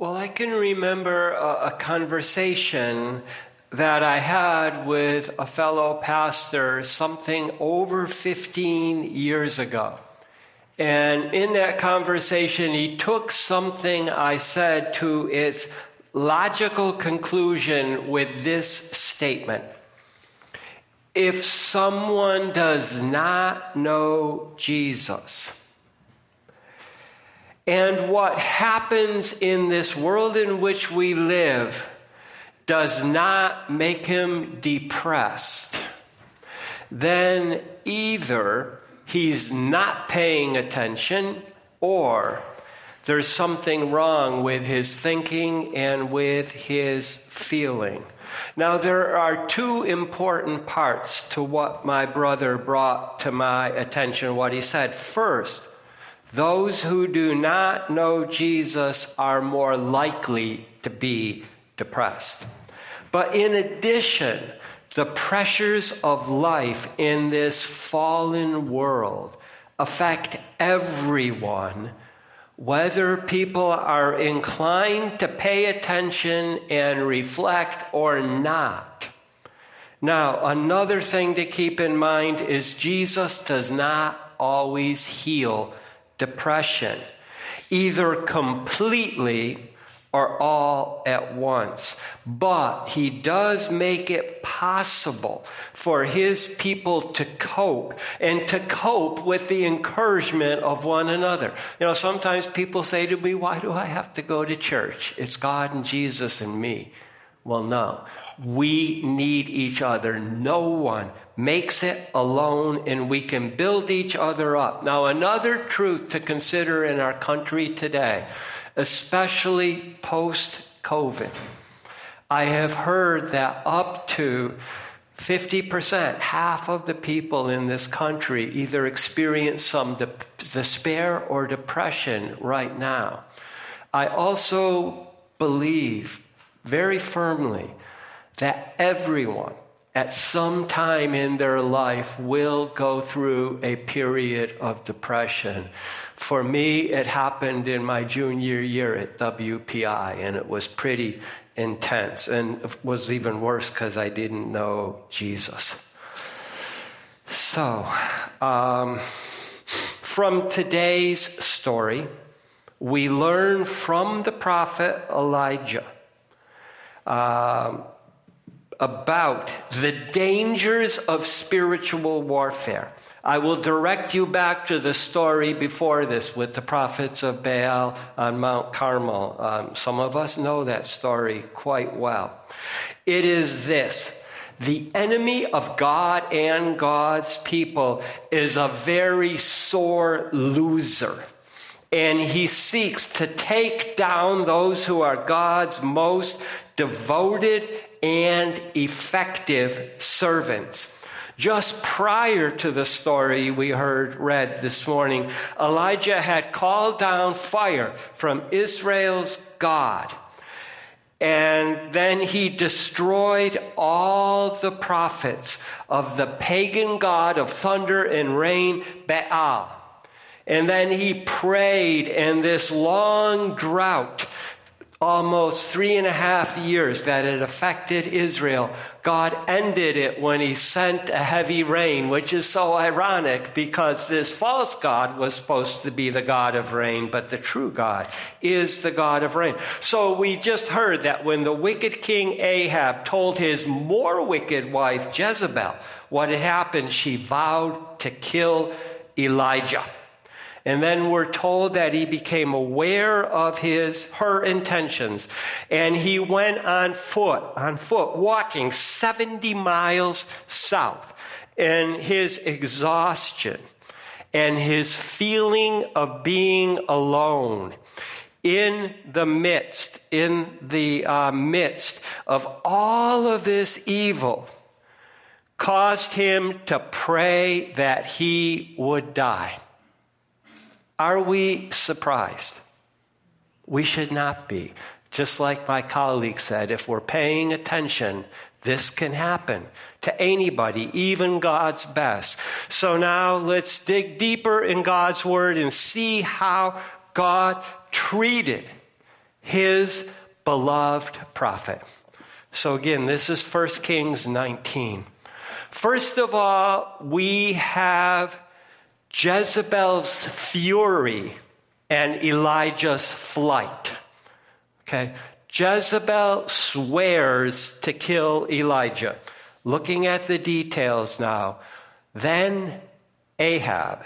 Well, I can remember a, a, conversation that I had with a fellow pastor something over 15 years ago. And in that conversation, he took something I said to its logical conclusion with this statement If someone does not know Jesus, and what happens in this world in which we live does not make him depressed, then either he's not paying attention or there's something wrong with his thinking and with his feeling. Now, there are two important parts to what my brother brought to my attention, what he said. First, those who do not know Jesus are more likely to be depressed. But in addition, the pressures of life in this fallen world affect everyone, whether people are inclined to pay attention and reflect or not. Now, another thing to keep in mind is Jesus does not always heal depression, either completely or all at once. But he does make it possible for his people to cope and to cope with the encouragement of one another. You know, sometimes people say to me, Why do I have to go to church? It's God and Jesus and me. Well, no. We need each other. No one makes it alone, and we can build each other up. Now, another truth to consider in our country today, especially post COVID, I have heard that up to 50%, half of the people in this country either experience some de- despair or depression right now. I also believe very firmly that everyone at some time in their life will go through a period of depression. For me, it happened in my junior year at WPI, and it was pretty intense, and it was even worse because I didn't know Jesus. So, um, from today's story, we learn from the prophet Elijah. Um, about the dangers of spiritual warfare. I will direct you back to the story before this with the prophets of Baal on Mount Carmel. Um, some of us know that story quite well. It is this the enemy of God and God's people is a very sore loser. And he seeks to take down those who are God's most devoted and effective servants. Just prior to the story we heard read this morning, Elijah had called down fire from Israel's God. And then he destroyed all the prophets of the pagan god of thunder and rain, Baal. And then he prayed, and this long drought almost three and a half years that it affected Israel, God ended it when he sent a heavy rain, which is so ironic because this false God was supposed to be the God of rain, but the true God is the God of rain. So we just heard that when the wicked king Ahab told his more wicked wife Jezebel what had happened, she vowed to kill Elijah. And then we're told that he became aware of his, her intentions. And he went on foot, on foot, walking 70 miles south. And his exhaustion and his feeling of being alone in the midst, in the uh, midst of all of this evil caused him to pray that he would die. Are we surprised? We should not be. Just like my colleague said, if we're paying attention, this can happen to anybody, even God's best. So now let's dig deeper in God's word and see how God treated his beloved prophet. So again, this is 1 Kings 19. First of all, we have Jezebel's fury and Elijah's flight. Okay? Jezebel swears to kill Elijah. Looking at the details now, then Ahab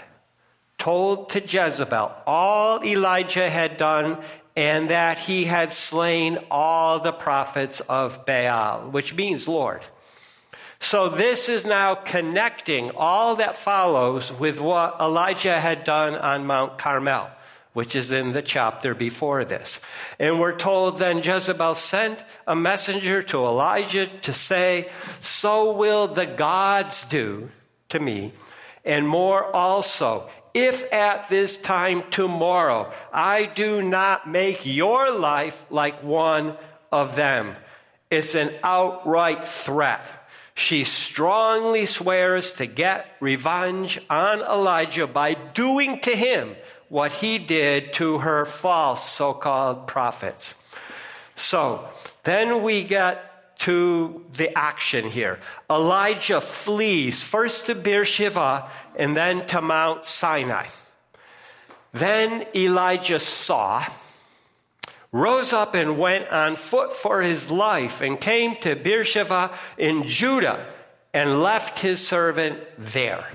told to Jezebel all Elijah had done and that he had slain all the prophets of Baal, which means Lord. So this is now connecting all that follows with what Elijah had done on Mount Carmel, which is in the chapter before this. And we're told then Jezebel sent a messenger to Elijah to say, So will the gods do to me, and more also, if at this time tomorrow I do not make your life like one of them. It's an outright threat. She strongly swears to get revenge on Elijah by doing to him what he did to her false so called prophets. So then we get to the action here. Elijah flees first to Beersheba and then to Mount Sinai. Then Elijah saw rose up and went on foot for his life and came to Beersheba in Judah and left his servant there.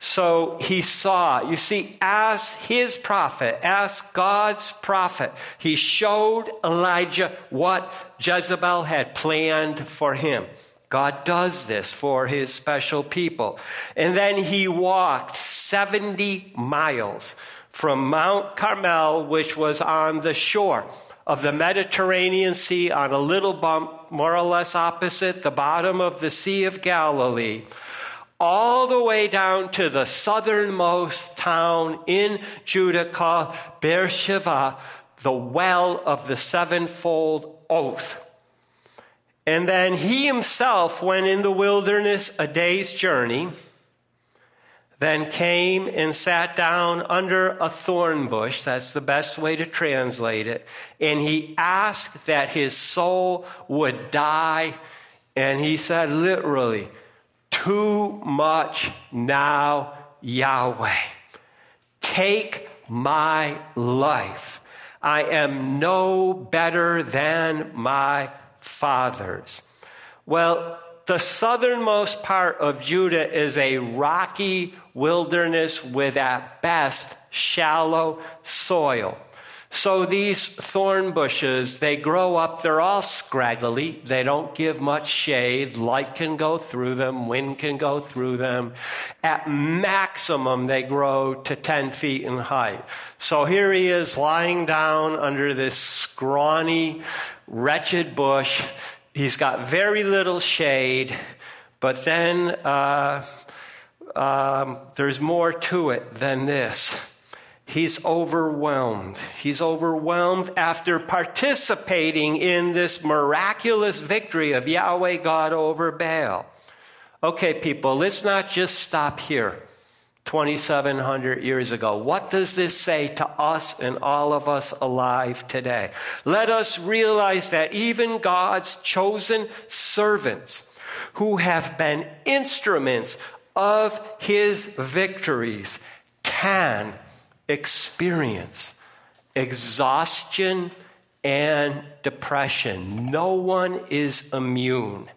So he saw, you see, as his prophet, as God's prophet, he showed Elijah what Jezebel had planned for him. God does this for his special people. And then he walked 70 miles from Mount Carmel, which was on the shore of the Mediterranean Sea on a little bump, more or less opposite the bottom of the Sea of Galilee, all the way down to the southernmost town in Judah called Beersheba, the well of the sevenfold oath. And then he himself went in the wilderness a day's journey then came and sat down under a thorn bush. That's the best way to translate it. And he asked that his soul would die. And he said, literally, too much now, Yahweh. Take my life. I am no better than my fathers. Well, the southernmost part of Judah is a rocky wilderness with at best shallow soil. So these thorn bushes, they grow up, they're all scraggly. They don't give much shade. Light can go through them, wind can go through them. At maximum, they grow to 10 feet in height. So here he is lying down under this scrawny, wretched bush. He's got very little shade, but then uh, um, there's more to it than this. He's overwhelmed. He's overwhelmed after participating in this miraculous victory of Yahweh God over Baal. Okay, people, let's not just stop here 2,700 years ago. What does this say to us and all of us alive today? Let us realize that even God's chosen servants who have been instruments of his victories can experience exhaustion and depression. No one is immune.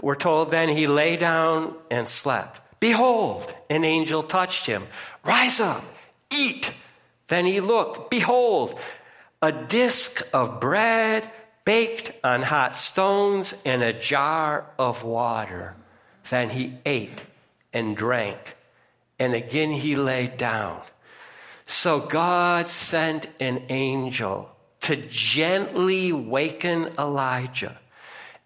We're told then he lay down and slept. Behold, an angel touched him. Rise up, eat. Then he looked. Behold, a disk of bread baked on hot stones and a jar of water. Then he ate and drank, and again he lay down. So God sent an angel to gently waken Elijah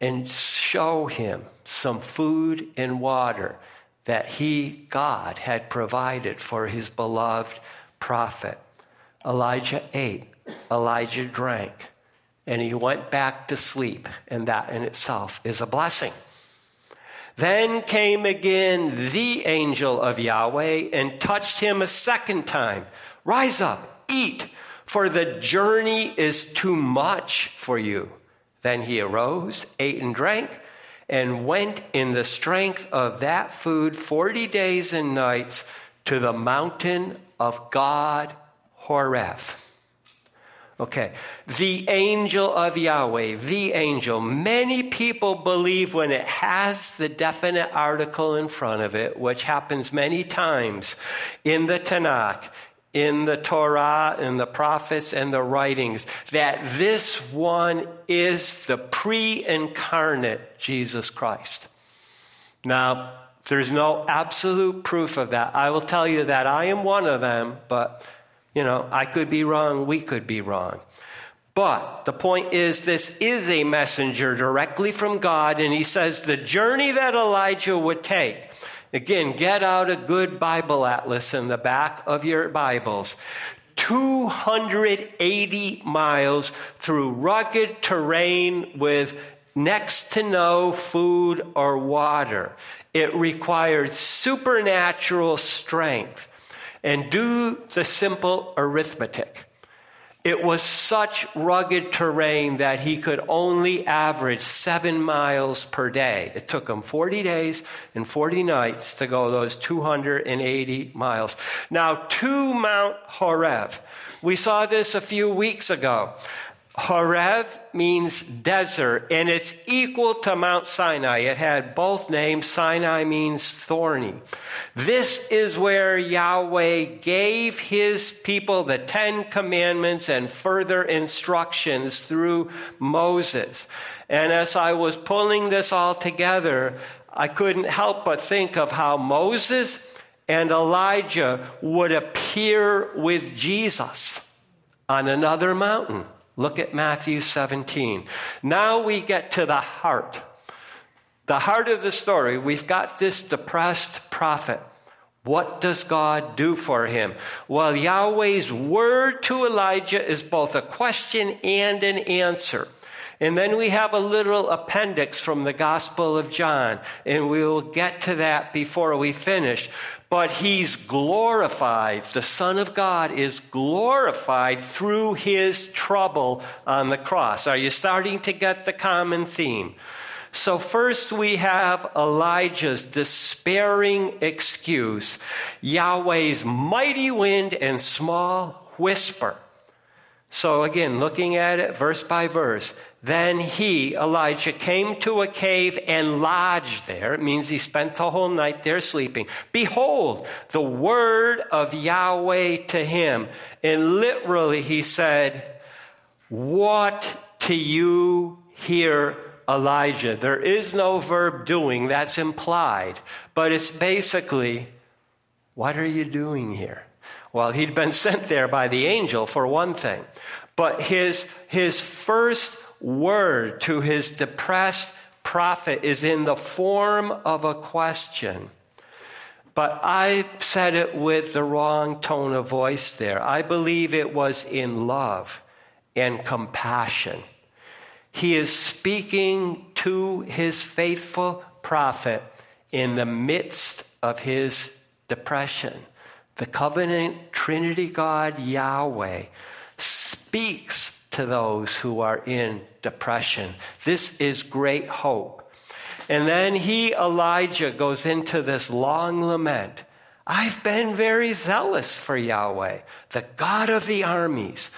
and show him some food and water that he, God, had provided for his beloved prophet. Elijah ate, Elijah drank, and he went back to sleep, and that in itself is a blessing. Then came again the angel of Yahweh and touched him a second time. Rise up, eat, for the journey is too much for you. Then he arose, ate and drank, and went in the strength of that food 40 days and nights to the mountain of God, Horeb. Okay, the angel of Yahweh, the angel. Many people believe when it has the definite article in front of it, which happens many times in the Tanakh, in the Torah, in the prophets, and the writings, that this one is the pre incarnate Jesus Christ. Now, there's no absolute proof of that. I will tell you that I am one of them, but you know, I could be wrong, we could be wrong. But the point is, this is a messenger directly from God, and he says the journey that Elijah would take. Again, get out a good Bible atlas in the back of your Bibles. 280 miles through rugged terrain with next to no food or water. It required supernatural strength and do the simple arithmetic. It was such rugged terrain that he could only average seven miles per day. It took him 40 days and 40 nights to go those 280 miles. Now, to Mount Horeb. We saw this a few weeks ago. Horeb means desert, and it's equal to Mount Sinai. It had both names. Sinai means thorny. This is where Yahweh gave his people the Ten Commandments and further instructions through Moses. And as I was pulling this all together, I couldn't help but think of how Moses and Elijah would appear with Jesus on another mountain. Look at Matthew 17. Now we get to the heart. The heart of the story. We've got this depressed prophet. What does God do for him? Well, Yahweh's word to Elijah is both a question and an answer. And then we have a little appendix from the Gospel of John, and we will get to that before we finish. But he's glorified. The Son of God is glorified through his trouble on the cross. Are you starting to get the common theme? So, first we have Elijah's despairing excuse, Yahweh's mighty wind and small whisper. So, again, looking at it verse by verse, then he, Elijah, came to a cave and lodged there. It means he spent the whole night there sleeping. Behold, the word of Yahweh to him. And literally he said, What to you here, Elijah? There is no verb doing, that's implied. But it's basically, What are you doing here? Well, he'd been sent there by the angel for one thing. But his, his first word to his depressed prophet is in the form of a question. But I said it with the wrong tone of voice there. I believe it was in love and compassion. He is speaking to his faithful prophet in the midst of his depression. The covenant Trinity God Yahweh speaks to those who are in depression. This is great hope. And then he, Elijah, goes into this long lament. I've been very zealous for Yahweh, the God of the armies,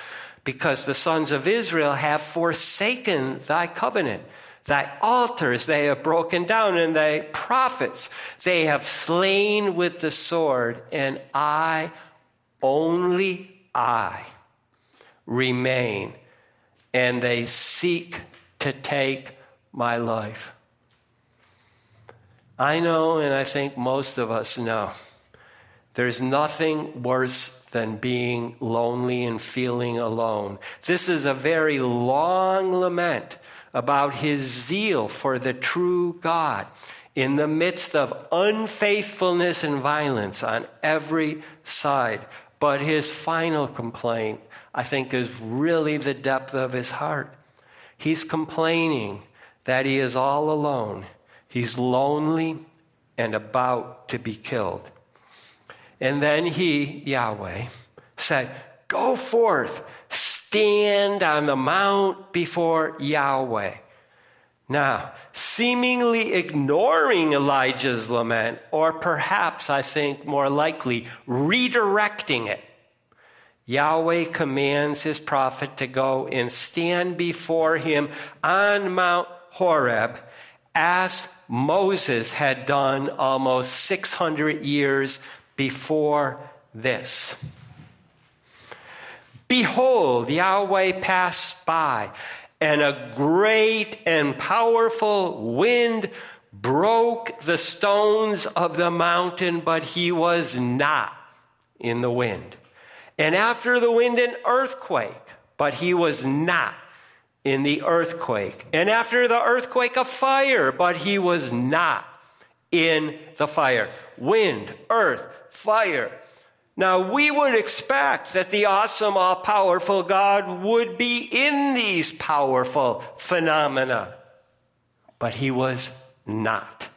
because the sons of Israel have forsaken thy covenant. Thy altars they have broken down, and thy prophets they have slain with the sword, and I, only I, remain and they seek to take my life. I know, and I think most of us know, there's nothing worse than being lonely and feeling alone. This is a very long lament about his zeal for the true God in the midst of unfaithfulness and violence on every side. But his final complaint I think is really the depth of his heart. He's complaining that he is all alone. He's lonely and about to be killed. And then he, Yahweh, said, Go forth, stand on the mount before Yahweh. Now, seemingly ignoring Elijah's lament, or perhaps I think more likely redirecting it, Yahweh commands his prophet to go and stand before him on Mount Horeb as Moses had done almost 600 years before this. Behold, Yahweh passed by and a great and powerful wind broke the stones of the mountain, but he was not in the wind. And after the wind, an earthquake, but he was not in the earthquake. And after the earthquake, a fire, but he was not in the fire. Wind, earth, fire. Now, we would expect that the awesome, all powerful God would be in these powerful phenomena, but he was not.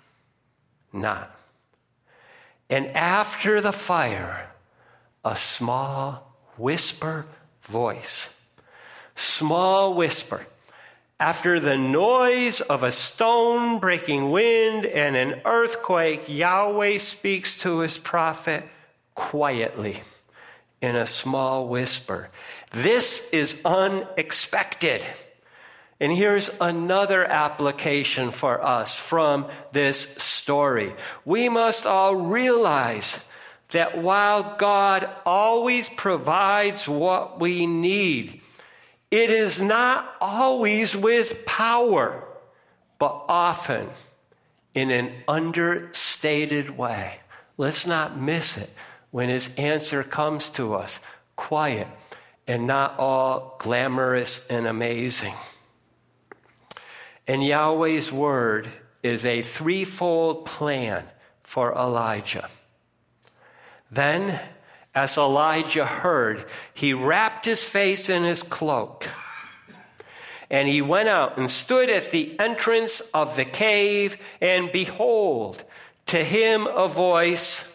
Not. And after the fire, a small whisper voice. Small whisper. After the noise of a stone breaking wind and an earthquake, Yahweh speaks to his prophet quietly in a small whisper. This is unexpected. And here's another application for us from this story. We must all realize that while God always provides what we need, it is not always with power, but often in an understated way. Let's not miss it when his answer comes to us quiet and not all glamorous and amazing. And Yahweh's word is a threefold plan for Elijah. Then, as Elijah heard, he wrapped his face in his cloak. And he went out and stood at the entrance of the cave, and behold, to him a voice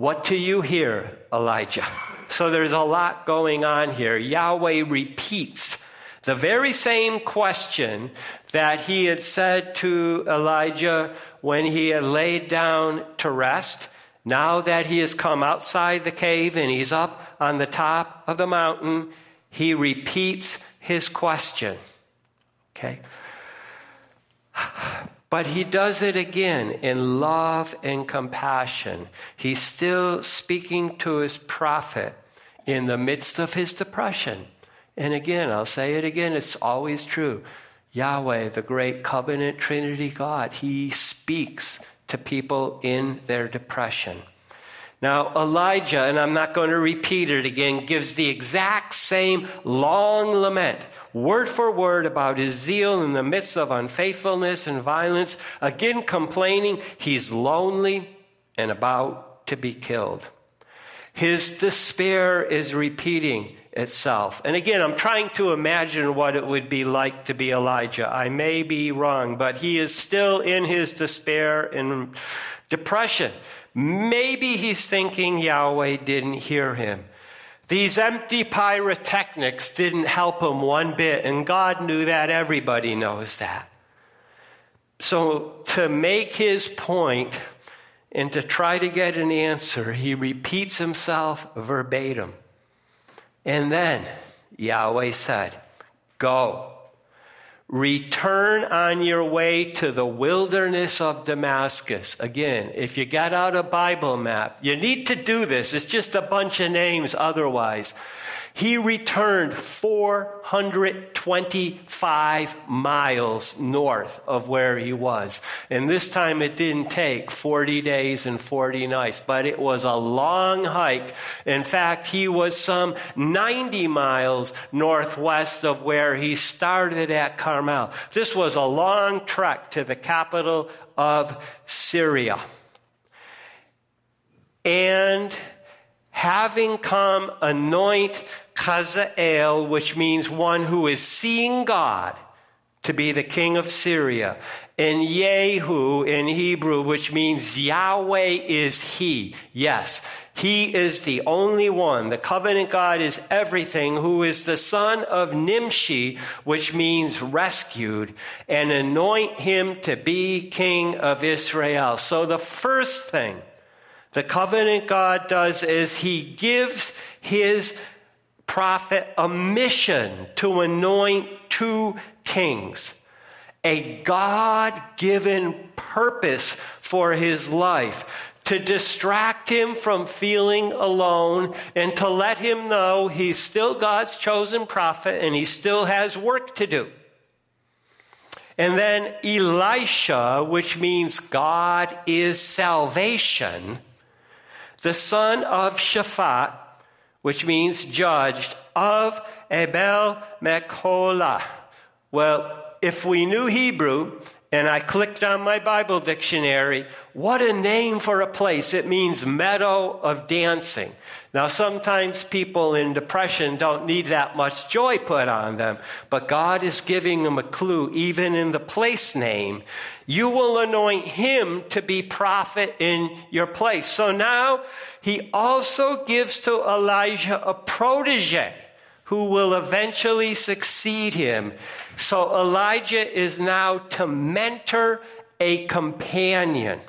what do you here, Elijah? So there's a lot going on here. Yahweh repeats the very same question that he had said to Elijah when he had laid down to rest. Now that he has come outside the cave and he's up on the top of the mountain, he repeats his question. Okay? But he does it again in love and compassion. He's still speaking to his prophet in the midst of his depression. And again, I'll say it again, it's always true. Yahweh, the great covenant Trinity God, he speaks to people in their depression. Now, Elijah, and I'm not going to repeat it again, gives the exact same long lament, word for word, about his zeal in the midst of unfaithfulness and violence, again complaining he's lonely and about to be killed. His despair is repeating itself. And again, I'm trying to imagine what it would be like to be Elijah. I may be wrong, but he is still in his despair and depression. Maybe he's thinking Yahweh didn't hear him. These empty pyrotechnics didn't help him one bit, and God knew that. Everybody knows that. So, to make his point and to try to get an answer, he repeats himself verbatim. And then Yahweh said, Go. Return on your way to the wilderness of Damascus. Again, if you got out a Bible map, you need to do this. It's just a bunch of names otherwise. He returned 425 miles north of where he was. And this time it didn't take 40 days and 40 nights, but it was a long hike. In fact, he was some 90 miles northwest of where he started at Carmel. This was a long trek to the capital of Syria. And having come, anoint Hazael, which means one who is seeing God to be the king of Syria, and Jehu in Hebrew, which means Yahweh is he. Yes, He is the only one. The covenant God is everything, who is the son of Nimshi, which means rescued, and anoint him to be king of Israel. So the first thing the covenant God does is he gives his prophet a mission to anoint two kings, a God given purpose for his life to distract him from feeling alone and to let him know he's still God's chosen prophet and he still has work to do. And then Elisha, which means God is salvation, the son of Shaphat, which means judged, of Abel Mecholah. Well, if we knew Hebrew, and I clicked on my Bible dictionary. What a name for a place. It means meadow of dancing. Now, sometimes people in depression don't need that much joy put on them, but God is giving them a clue, even in the place name. You will anoint him to be prophet in your place. So now he also gives to Elijah a protege who will eventually succeed him. So Elijah is now to mentor a companion.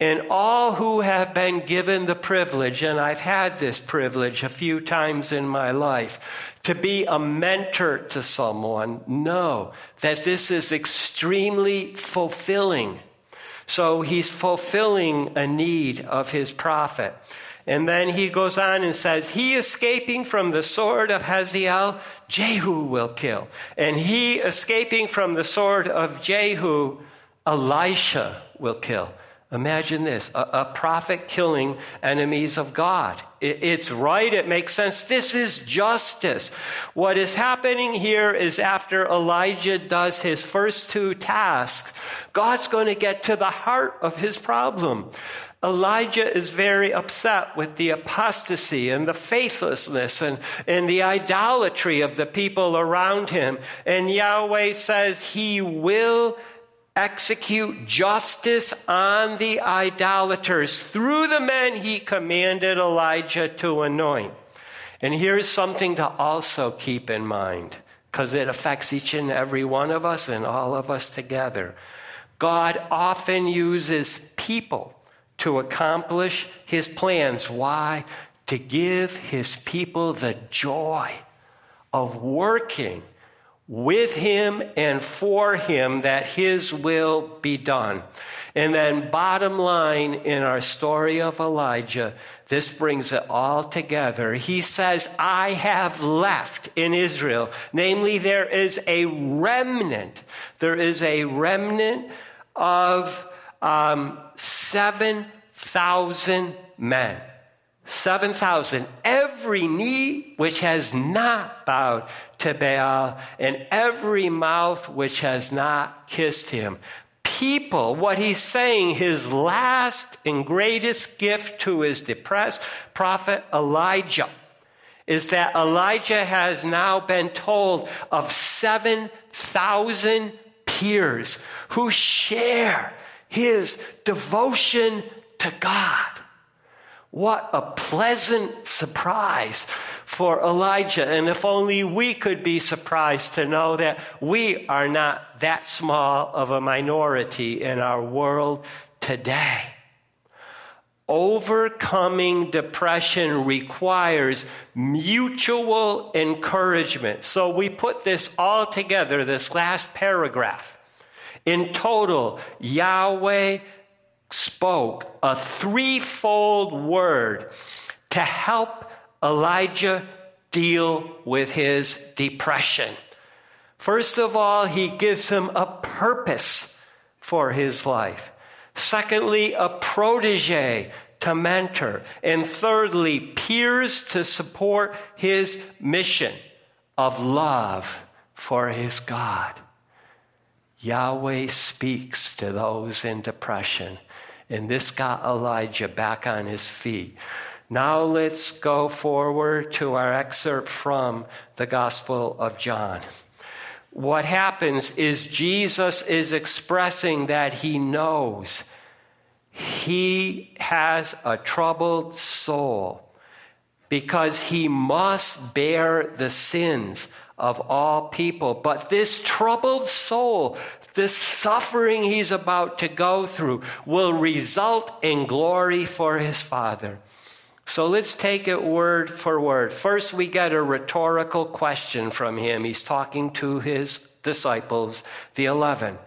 And all who have been given the privilege, and I've had this privilege a few times in my life, to be a mentor to someone, know that this is extremely fulfilling. So he's fulfilling a need of his prophet. And then he goes on and says, He escaping from the sword of Hazael, Jehu will kill. And he escaping from the sword of Jehu, Elisha will kill. Imagine this a, a prophet killing enemies of God. It, it's right, it makes sense. This is justice. What is happening here is after Elijah does his first two tasks, God's going to get to the heart of his problem. Elijah is very upset with the apostasy and the faithlessness and, and the idolatry of the people around him. And Yahweh says he will execute justice on the idolaters through the men he commanded Elijah to anoint. And here's something to also keep in mind because it affects each and every one of us and all of us together. God often uses people to accomplish his plans. Why? To give his people the joy of working with him and for him that his will be done. And then, bottom line in our story of Elijah, this brings it all together. He says, I have left in Israel. Namely, there is a remnant. There is a remnant of um, 7,000 men. 7,000. Every knee which has not bowed to Baal, and every mouth which has not kissed him. People, what he's saying, his last and greatest gift to his depressed prophet Elijah is that Elijah has now been told of 7,000 peers who share his devotion to God. What a pleasant surprise for Elijah. And if only we could be surprised to know that we are not that small of a minority in our world today. Overcoming depression requires mutual encouragement. So we put this all together, this last paragraph. In total, Yahweh spoke a threefold word to help Elijah deal with his depression. First of all, he gives him a purpose for his life. Secondly, a protege to mentor. And thirdly, peers to support his mission of love for his God. Yahweh speaks to those in depression. And this got Elijah back on his feet. Now let's go forward to our excerpt from the Gospel of John. What happens is Jesus is expressing that he knows he has a troubled soul because he must bear the sins of all people. But this troubled soul, this suffering he's about to go through, will result in glory for his Father. So let's take it word for word. First, we get a rhetorical question from him. He's talking to his disciples, the 11.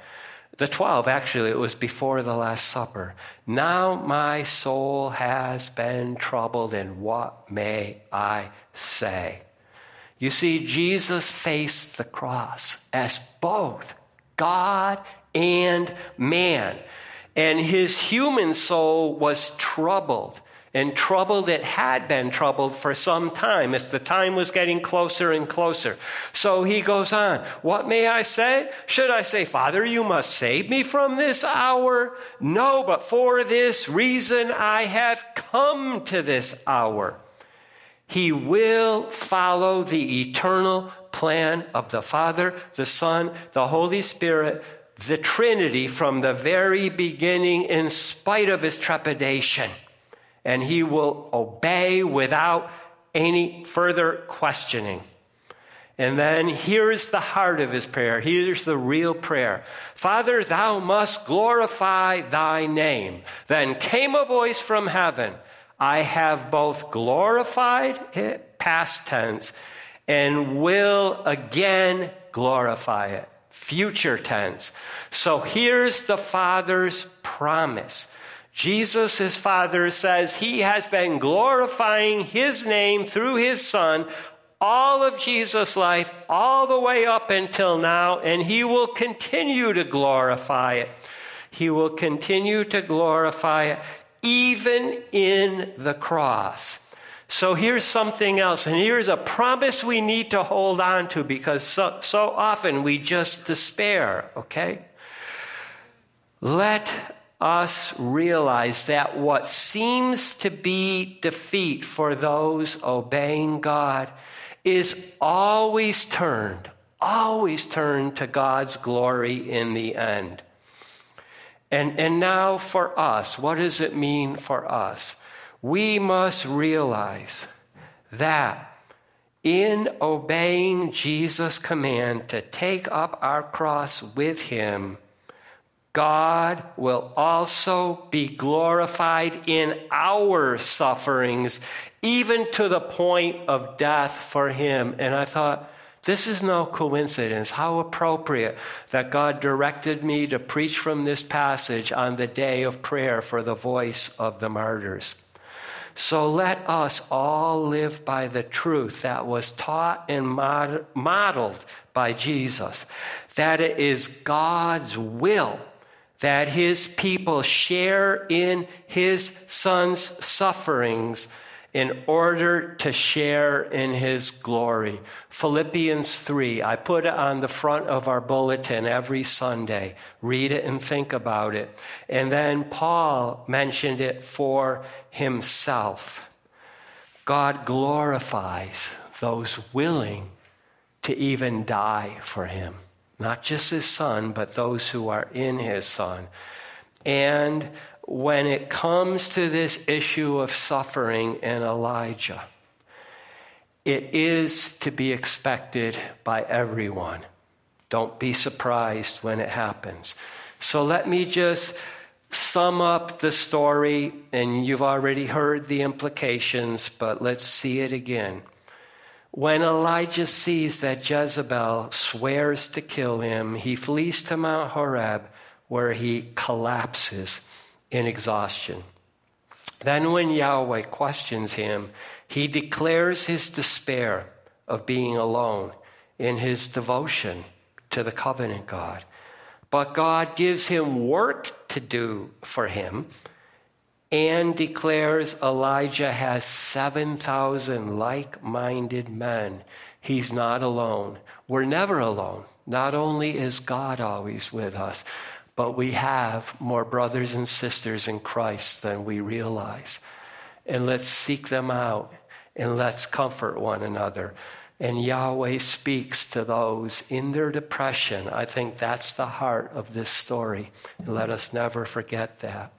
The 12, actually, it was before the Last Supper. Now my soul has been troubled, and what may I say? You see, Jesus faced the cross as both God and man. And his human soul was troubled and troubled it had been troubled for some time as the time was getting closer and closer. So he goes on, What may I say? Should I say, Father, you must save me from this hour? No, but for this reason I have come to this hour. He will follow the eternal plan of the Father, the Son, the Holy Spirit, the Trinity from the very beginning in spite of his trepidation and he will obey without any further questioning. And then here's the heart of his prayer. Here's the real prayer. Father, thou must glorify thy name. Then came a voice from heaven. I have both glorified it, past tense, and will again glorify it, future tense. So here's the Father's promise. Jesus, his Father, says he has been glorifying his name through his Son all of Jesus' life, all the way up until now, and he will continue to glorify it. He will continue to glorify it even in the cross. So here's something else, and here's a promise we need to hold on to because so, so often we just despair, okay? Let us realize that what seems to be defeat for those obeying God is always turned, always turned to God's glory in the end. And, and now for us, what does it mean for us? We must realize that in obeying Jesus' command to take up our cross with Him, God will also be glorified in our sufferings, even to the point of death for Him. And I thought, this is no coincidence. How appropriate that God directed me to preach from this passage on the day of prayer for the voice of the martyrs. So let us all live by the truth that was taught and modeled by Jesus that it is God's will that his people share in his son's sufferings in order to share in his glory. Philippians 3, I put it on the front of our bulletin every Sunday. Read it and think about it. And then Paul mentioned it for himself. God glorifies those willing to even die for him not just his son, but those who are in his son. And when it comes to this issue of suffering in Elijah, it is to be expected by everyone. Don't be surprised when it happens. So let me just sum up the story, and you've already heard the implications, but let's see it again. When Elijah sees that Jezebel swears to kill him, he flees to Mount Horeb where he collapses in exhaustion. Then, when Yahweh questions him, he declares his despair of being alone in his devotion to the covenant God. But God gives him work to do for him and declares Elijah has 7,000 like minded men. He's not alone. We're never alone. Not only is God always with us, but we have more brothers and sisters in Christ than we realize. And let's seek them out and let's comfort one another. And Yahweh speaks to those in their depression. I think that's the heart of this story. And let us never forget that.